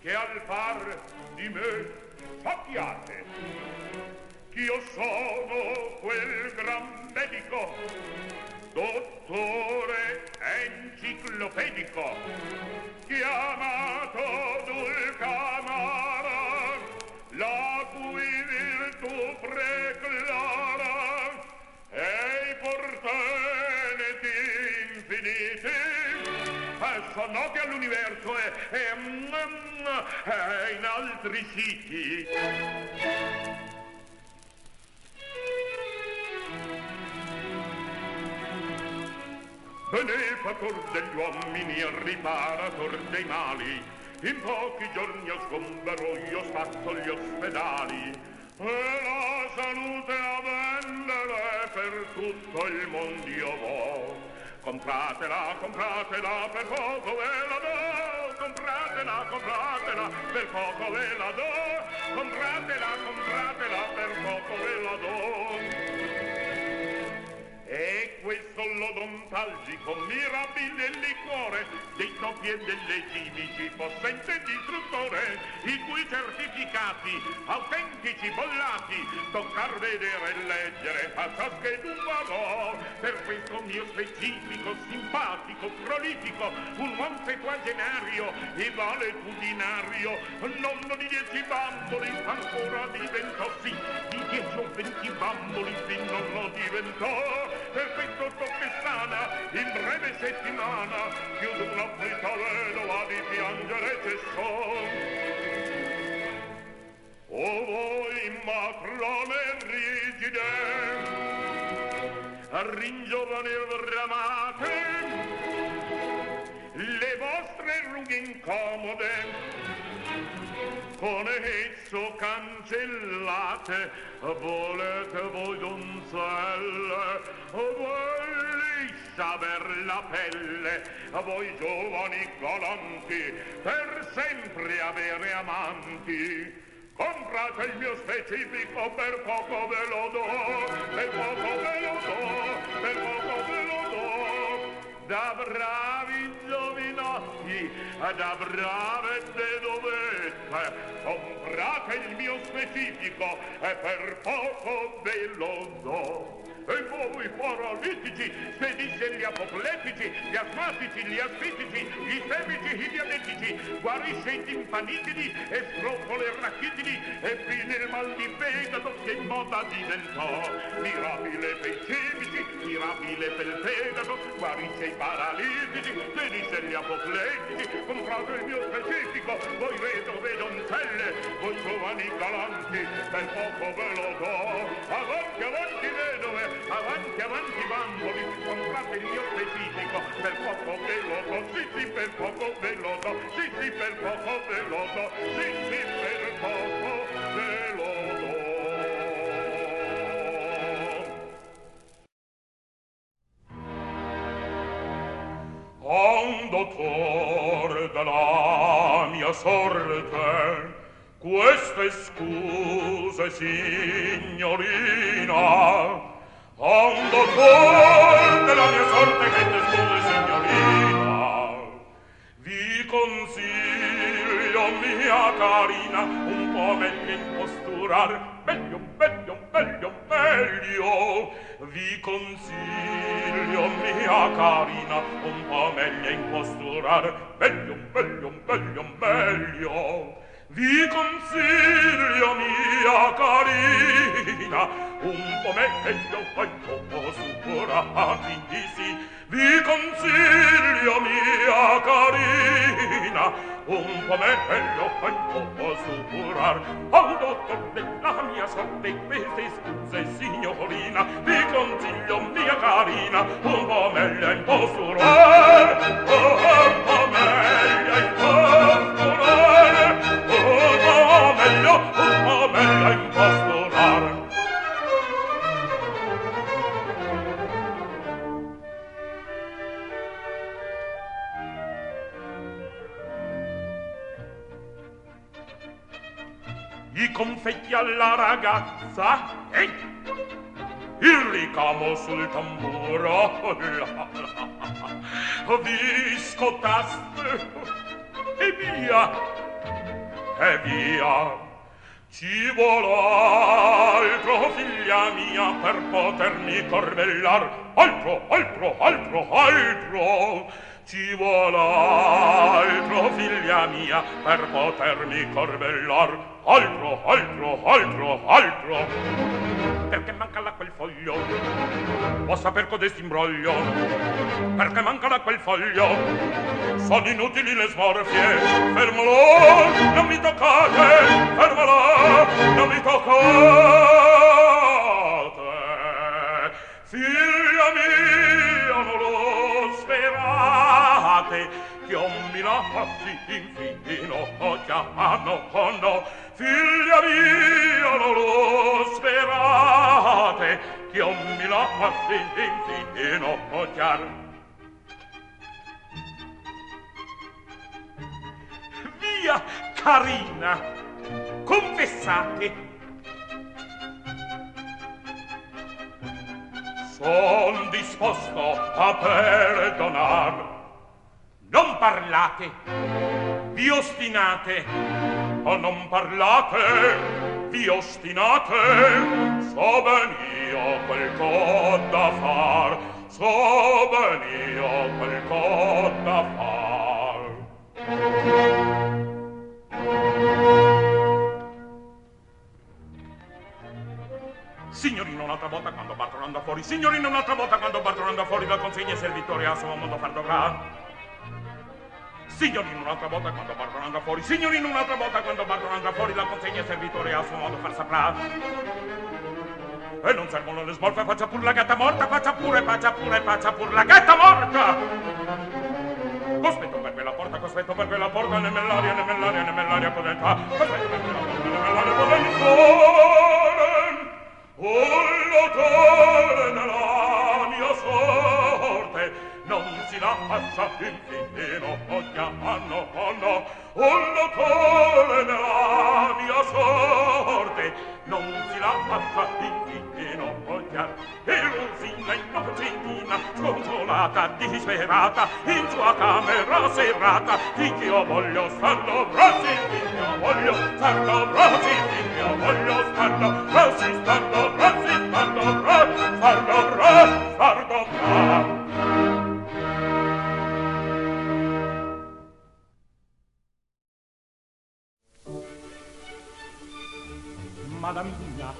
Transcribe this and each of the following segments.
Che al par di me altri siti. benefator degli uomini e riparator dei mali. In pochi giorni al sgombero io spazzo gli ospedali. E la salute a vendere per tutto il mondo io vo. Compratela, compratela per poco ve la do compratela, compratela, per poco ve la do, compratela, compratela, per poco ve la do. E questo l'odontalgico mirabile liquore dei topi e delle chimici possente distruttore i cui certificati autentici bollati toccar vedere e leggere a ciaschedun vado per questo mio specifico simpatico prolifico un buon sequagenario e valetudinario nonno di dieci bamboli ancora diventò sì di dieci o venti bamboli fin non lo diventò per questo toppestana in breve settimana chiudo una afflitta vedova di piangere cessò o voi matrone rigide a ringiovanir bramate le vostre rughe incomode con esso cancellate volete voi donzelle voi liscia per la pelle voi giovani galanti per sempre avere amanti. Comprate il mio specifico per poco ve lo do per poco ve lo do per poco ve lo do. Da bravi giovinotti da brave vedovette comprate il mio specifico e per poco ve lo do e voi paralitici, spedisce gli apopletici, gli asmatici, gli asfitici, gli semici, i diabetici, guarisce i timpanitidi e stropo le rachitidi e fine il mal di fegato che in moda diventò. Mirabile per i cemici, mirabile per il fegato, guarisce i paralitici, spedisce gli apopletici, comprate il mio specifico, voi vedo vedonzelle, voi giovani galanti, per poco ve lo do. Avanti, avanti, vedove, avanti avanti bamboli comprate il mio specifico. Per poco ve lo do sì sì per poco ve lo do sì sì per poco ve lo do sì sì per poco ve lo do. Ho un dottore della mia sorte. Queste scuse, signorina, Quando vuol della mia sorte che te scusi, signorina, vi consiglio, mia carina, un po' meglio imposturar, meglio, meglio, meglio, meglio. Vi consiglio, mia carina, un po' meglio imposturar, meglio, meglio, meglio, meglio vi consiglio mia carina un po' meglio poi dopo supporati sì. Vi consiglio mia carina un po' meglio poi dopo supportar al dottor della mia sorte queste scuse signorina. Vi consiglio mia carina un po' meglio in posurar oh, oh, meglio in posurar bello, un po' bella impostolar. I confetti alla ragazza, ehi! Il ricamo sul tamburo, la, la, la, e via! e via ci vuol altro figlia mia per potermi corvellar. Altro altro altro altro ci vuol altro figlia mia per potermi corvellar altro, altro, altro, altro. Perché manca là quel foglio, può saper codesti imbroglio. Perché manca là quel foglio, sono inutili le smorfie. Fermalo, non mi toccate, fermalo, non mi toccate. Figlio mio, non lo sperate, che la passi infino, oh già, no, oh no, figlia mia non lo sperate chiommi la passi infino oh già via carina confessate. Son disposto a perdonar. Non parlate vi ostinate o non parlate vi ostinate so ben io quel co da far so ben io quel co da far Signorino, un'altra volta quando Bartolo anda fuori. Signorino, un'altra volta quando Bartolo anda fuori, la consegna servitore a suo modo far dovrà. Signorino un'altra volta quando Bartolo andrà fuori, signorino un'altra volta quando Bartolo andrà fuori, la consegna servitore a suo modo far saprà. E non servono le smorfe, faccia pur la gatta morta, faccia pure, faccia pure, faccia pur la gatta morta! Cospetto per quella porta, cospetto per quella porta, né nell'aria, né nell'aria, né nell'aria potenta, cospetto per quella porta, né nell'aria potenta, un lotore nella mia sorte, non si la in fine. sfogata, disperata, in sua camera serrata, di che io voglio starlo, dobrosi, di che io voglio starlo, dobrosi, di io voglio star dobrosi, star dobrosi, star dobrosi, star dobrosi, star Madame Madamina,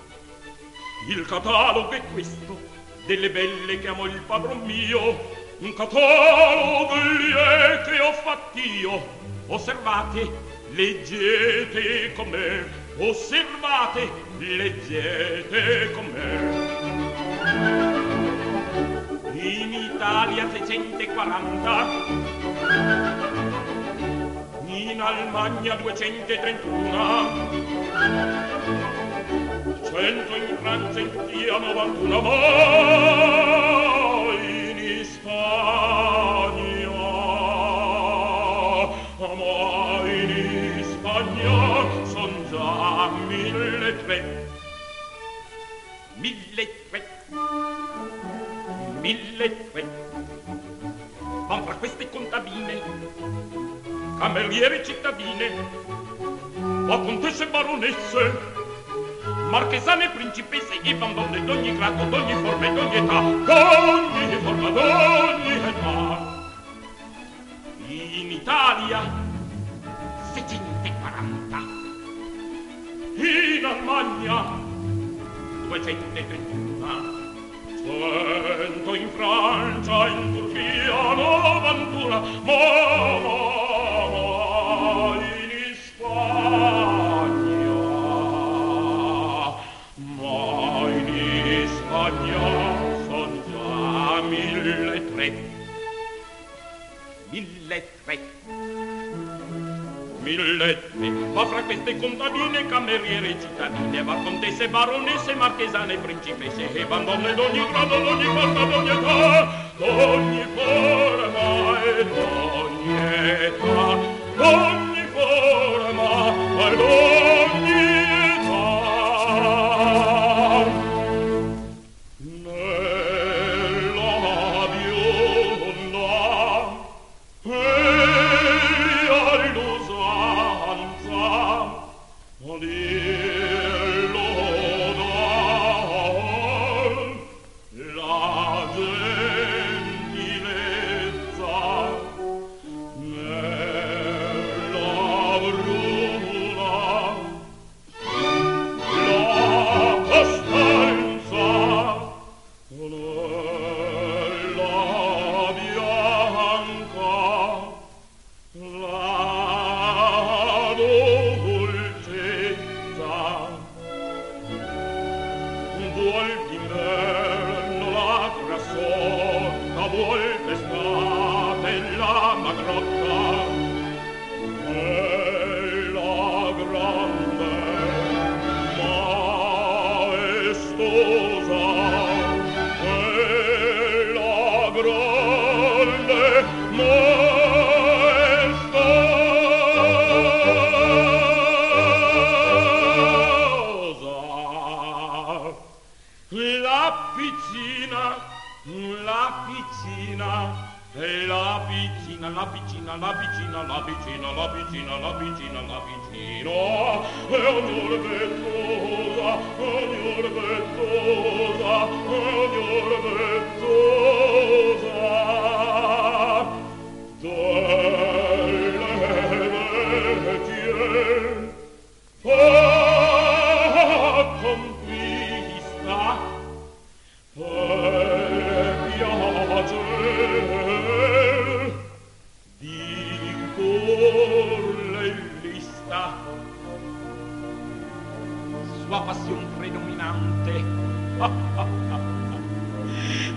il catalogo è questo delle belle che amo il padron mio un catalogo lieti ho fatt'io io. Osservate leggete con me osservate leggete con me in Italia 640 in Almagna 231 100 in Francia in Tia 91 ma Ispagna Amor in Ispagna son già mille tre Mille tre Mille tre Van fra queste contadine. Cameriere cittadine. O contesse baronesse marchesane, principesse e bambone d'ogni grado, d'ogni forma e d'ogni età, d'ogni forma, d'ogni età. In Italia 740, in Germania 231, Cento in Francia, in Turchia, 91, ma, ma, ma in Spagna. Milletti ma fra queste contadine cameriere cittadine va contesse baronesse marchesane principesse e bambone d'ogni grado d'ogni forma d'ogni età d'ogni forma e d'ogni età d'ogni forma e d'ogni on the road. vicina, la vicina, la vicina, la vicina, la vicina, la vicina. E ognor vettosa, ognor vettosa, ognor vettosa. Delle vecchie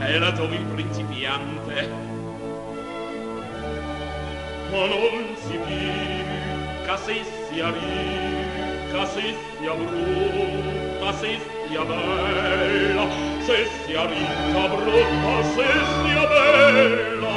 pelato in principiante. Ma non si dica se sia ricca se sia brutta se sia bella se sia ricca brutta se sia bella.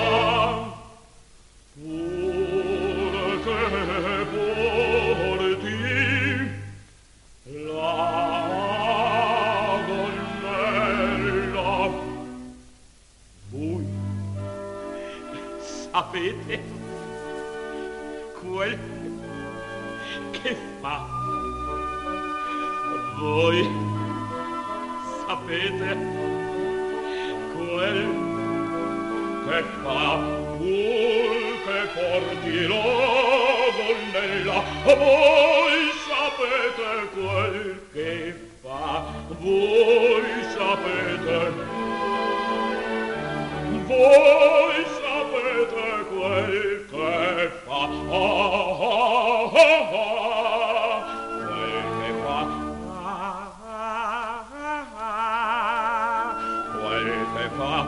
ne fais pas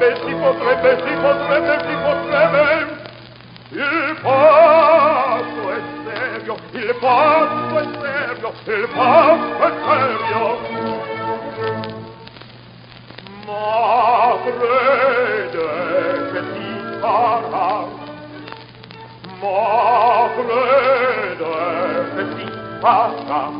potrebbe, si potrebbe, si potrebbe, si potrebbe. Il fatto è serio, il fatto è serio, il fatto è serio. Ma crede che si farà, ma crede che si farà.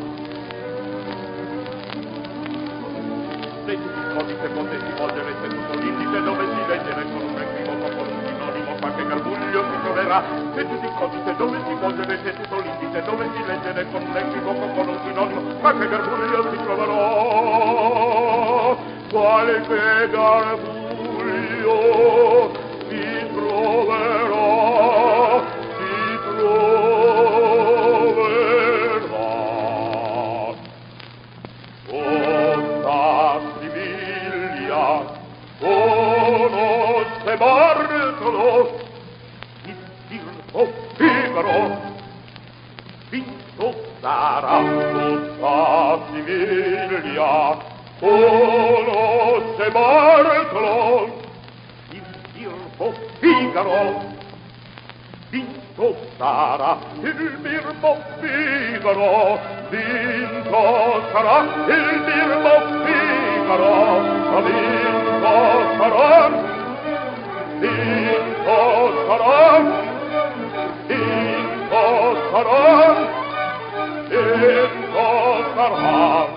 di se potessi volgere seduto l'indice dove si leggere con un equivoco con un sinonimo qualche garbuglio si troverà. Se tu di codice dove si volgere seduto l'indice dove si leggere con un equivoco con un sinonimo qualche garbuglio si troverò qualche garbuglio è Bartolo il circo Figaro vinto sarà tutta Siviglia conosce Bartolo il circo Figaro vinto sarà il birbo Figaro vinto sarà il birbo Figaro vinto sarà Vinto sarò, vinto sarò, vinto sarò.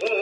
Mm-hmm.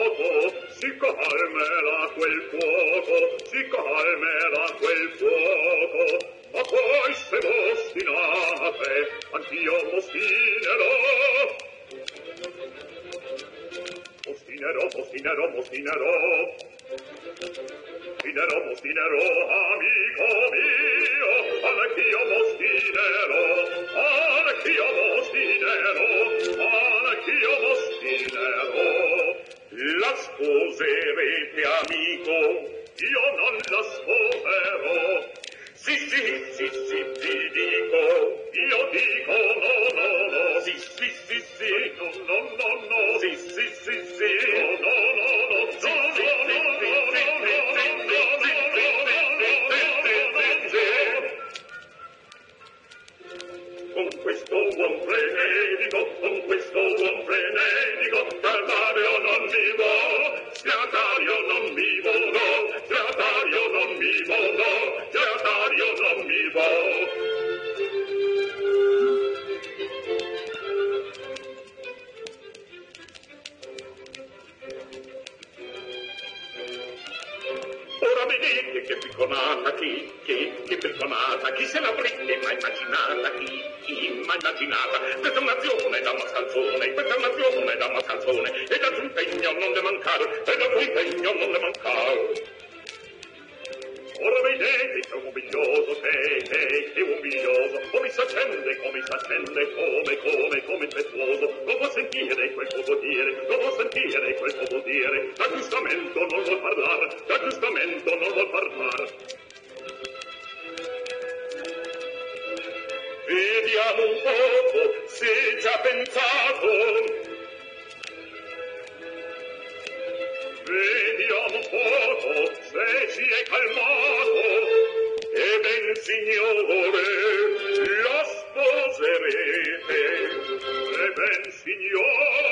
Picconata chi, chi, che picconata, chi se l'avrete mai immaginata, chi, chi mai immaginata, questa è un'azione da mascalzone, questa è un'azione da mascalzone, e da tuo impegno non le mancare, e da tuo impegno non le mancare. Che un mobiglioso sei, sei, che un mobiglioso, come s'accende, come s'accende, come, come, come impetuoso, non può sentire quel può dire, non può sentire quel può dire, da giustamento non vuol parlare, da giustamento non vuol parlare. Vediamo un poco, se già pensato, Vediamo poco se si è calmato signore la sposerete. E ben signore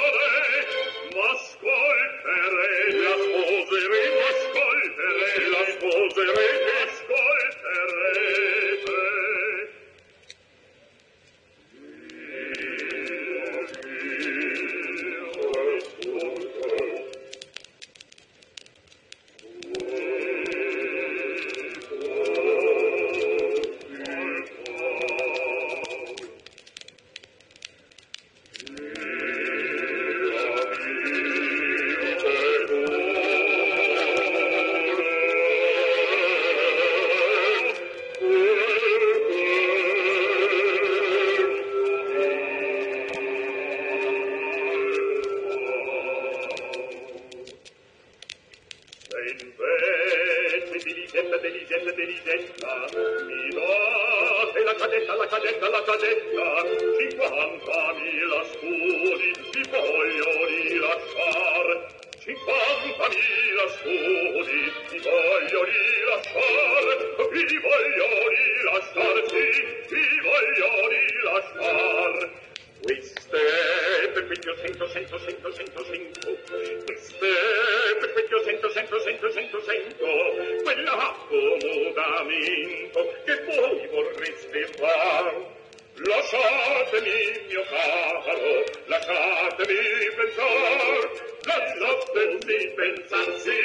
vento, quell'accomodamento che voi vorreste far. Lasciatemi, mio caro, lasciatemi pensar, lasciatemi pensar, sì,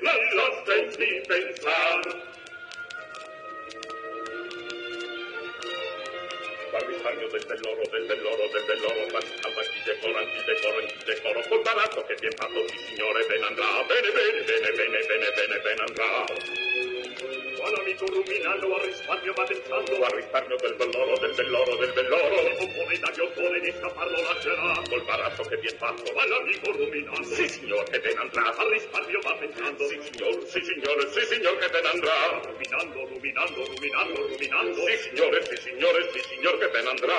lasciatemi pensar. al desde el loro, desde el loro, desde el loro, al banquille coro, anquille coro, anquille che ti è fatto, sì signore, ben andrà, bene, bene, bene, bene, bene, bene, ben buon amico ruminando, arrisparmio va pensando. Arrisparmio del belloro, del belloro, del belloro. Se compone da ghiottone di scapparlo lascerà. Col baratto che vien fatto, va l'amico ruminando. Sì signor, che ben andrà. Arrisparmio va pensando. Sì signor, sì signore, sì signor, che ben andrà. Ruminando, ruminando, ruminando, ruminando. Sì signore, sì signore, sì signor, che ben andrà.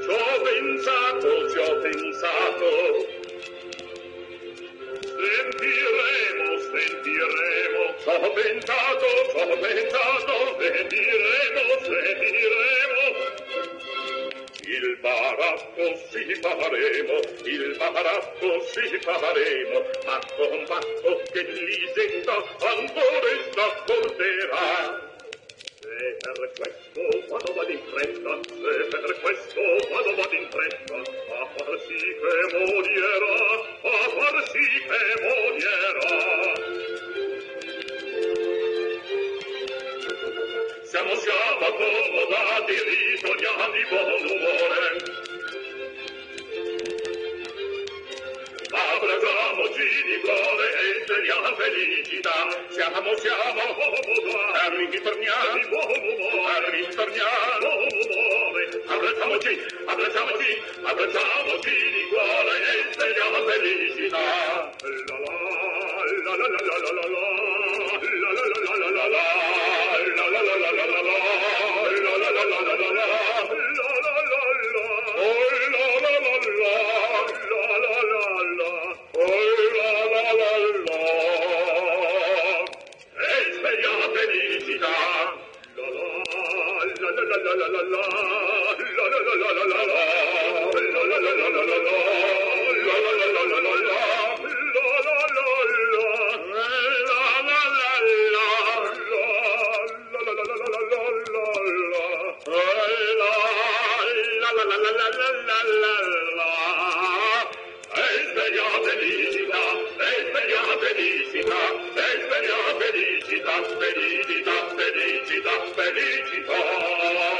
Ci ho pensato, ci pensato, Sentiremo, sentiremo, sono pentato, sono pentato, sentiremo, sentiremo. Il baratto si faremo, il baratto si faremo, ma con combatto che l'Isenda ancora s'accorderà. E per questo vado vado in fretta, e per questo vado vado in fretta, a far sì che modierà, a far sì che modierà. Siamo già accomodati, ritorniamo di buon umore, Abbracciamoci di cuore e teniamo felicità. Siamo, siamo a ritorniamo, a ritorniamo. Abbracciamoci, abbracciamoci, abbracciamoci di cuore e teniamo la felicità. La la la la la la la la. felicita, felicita, felicita, felicita.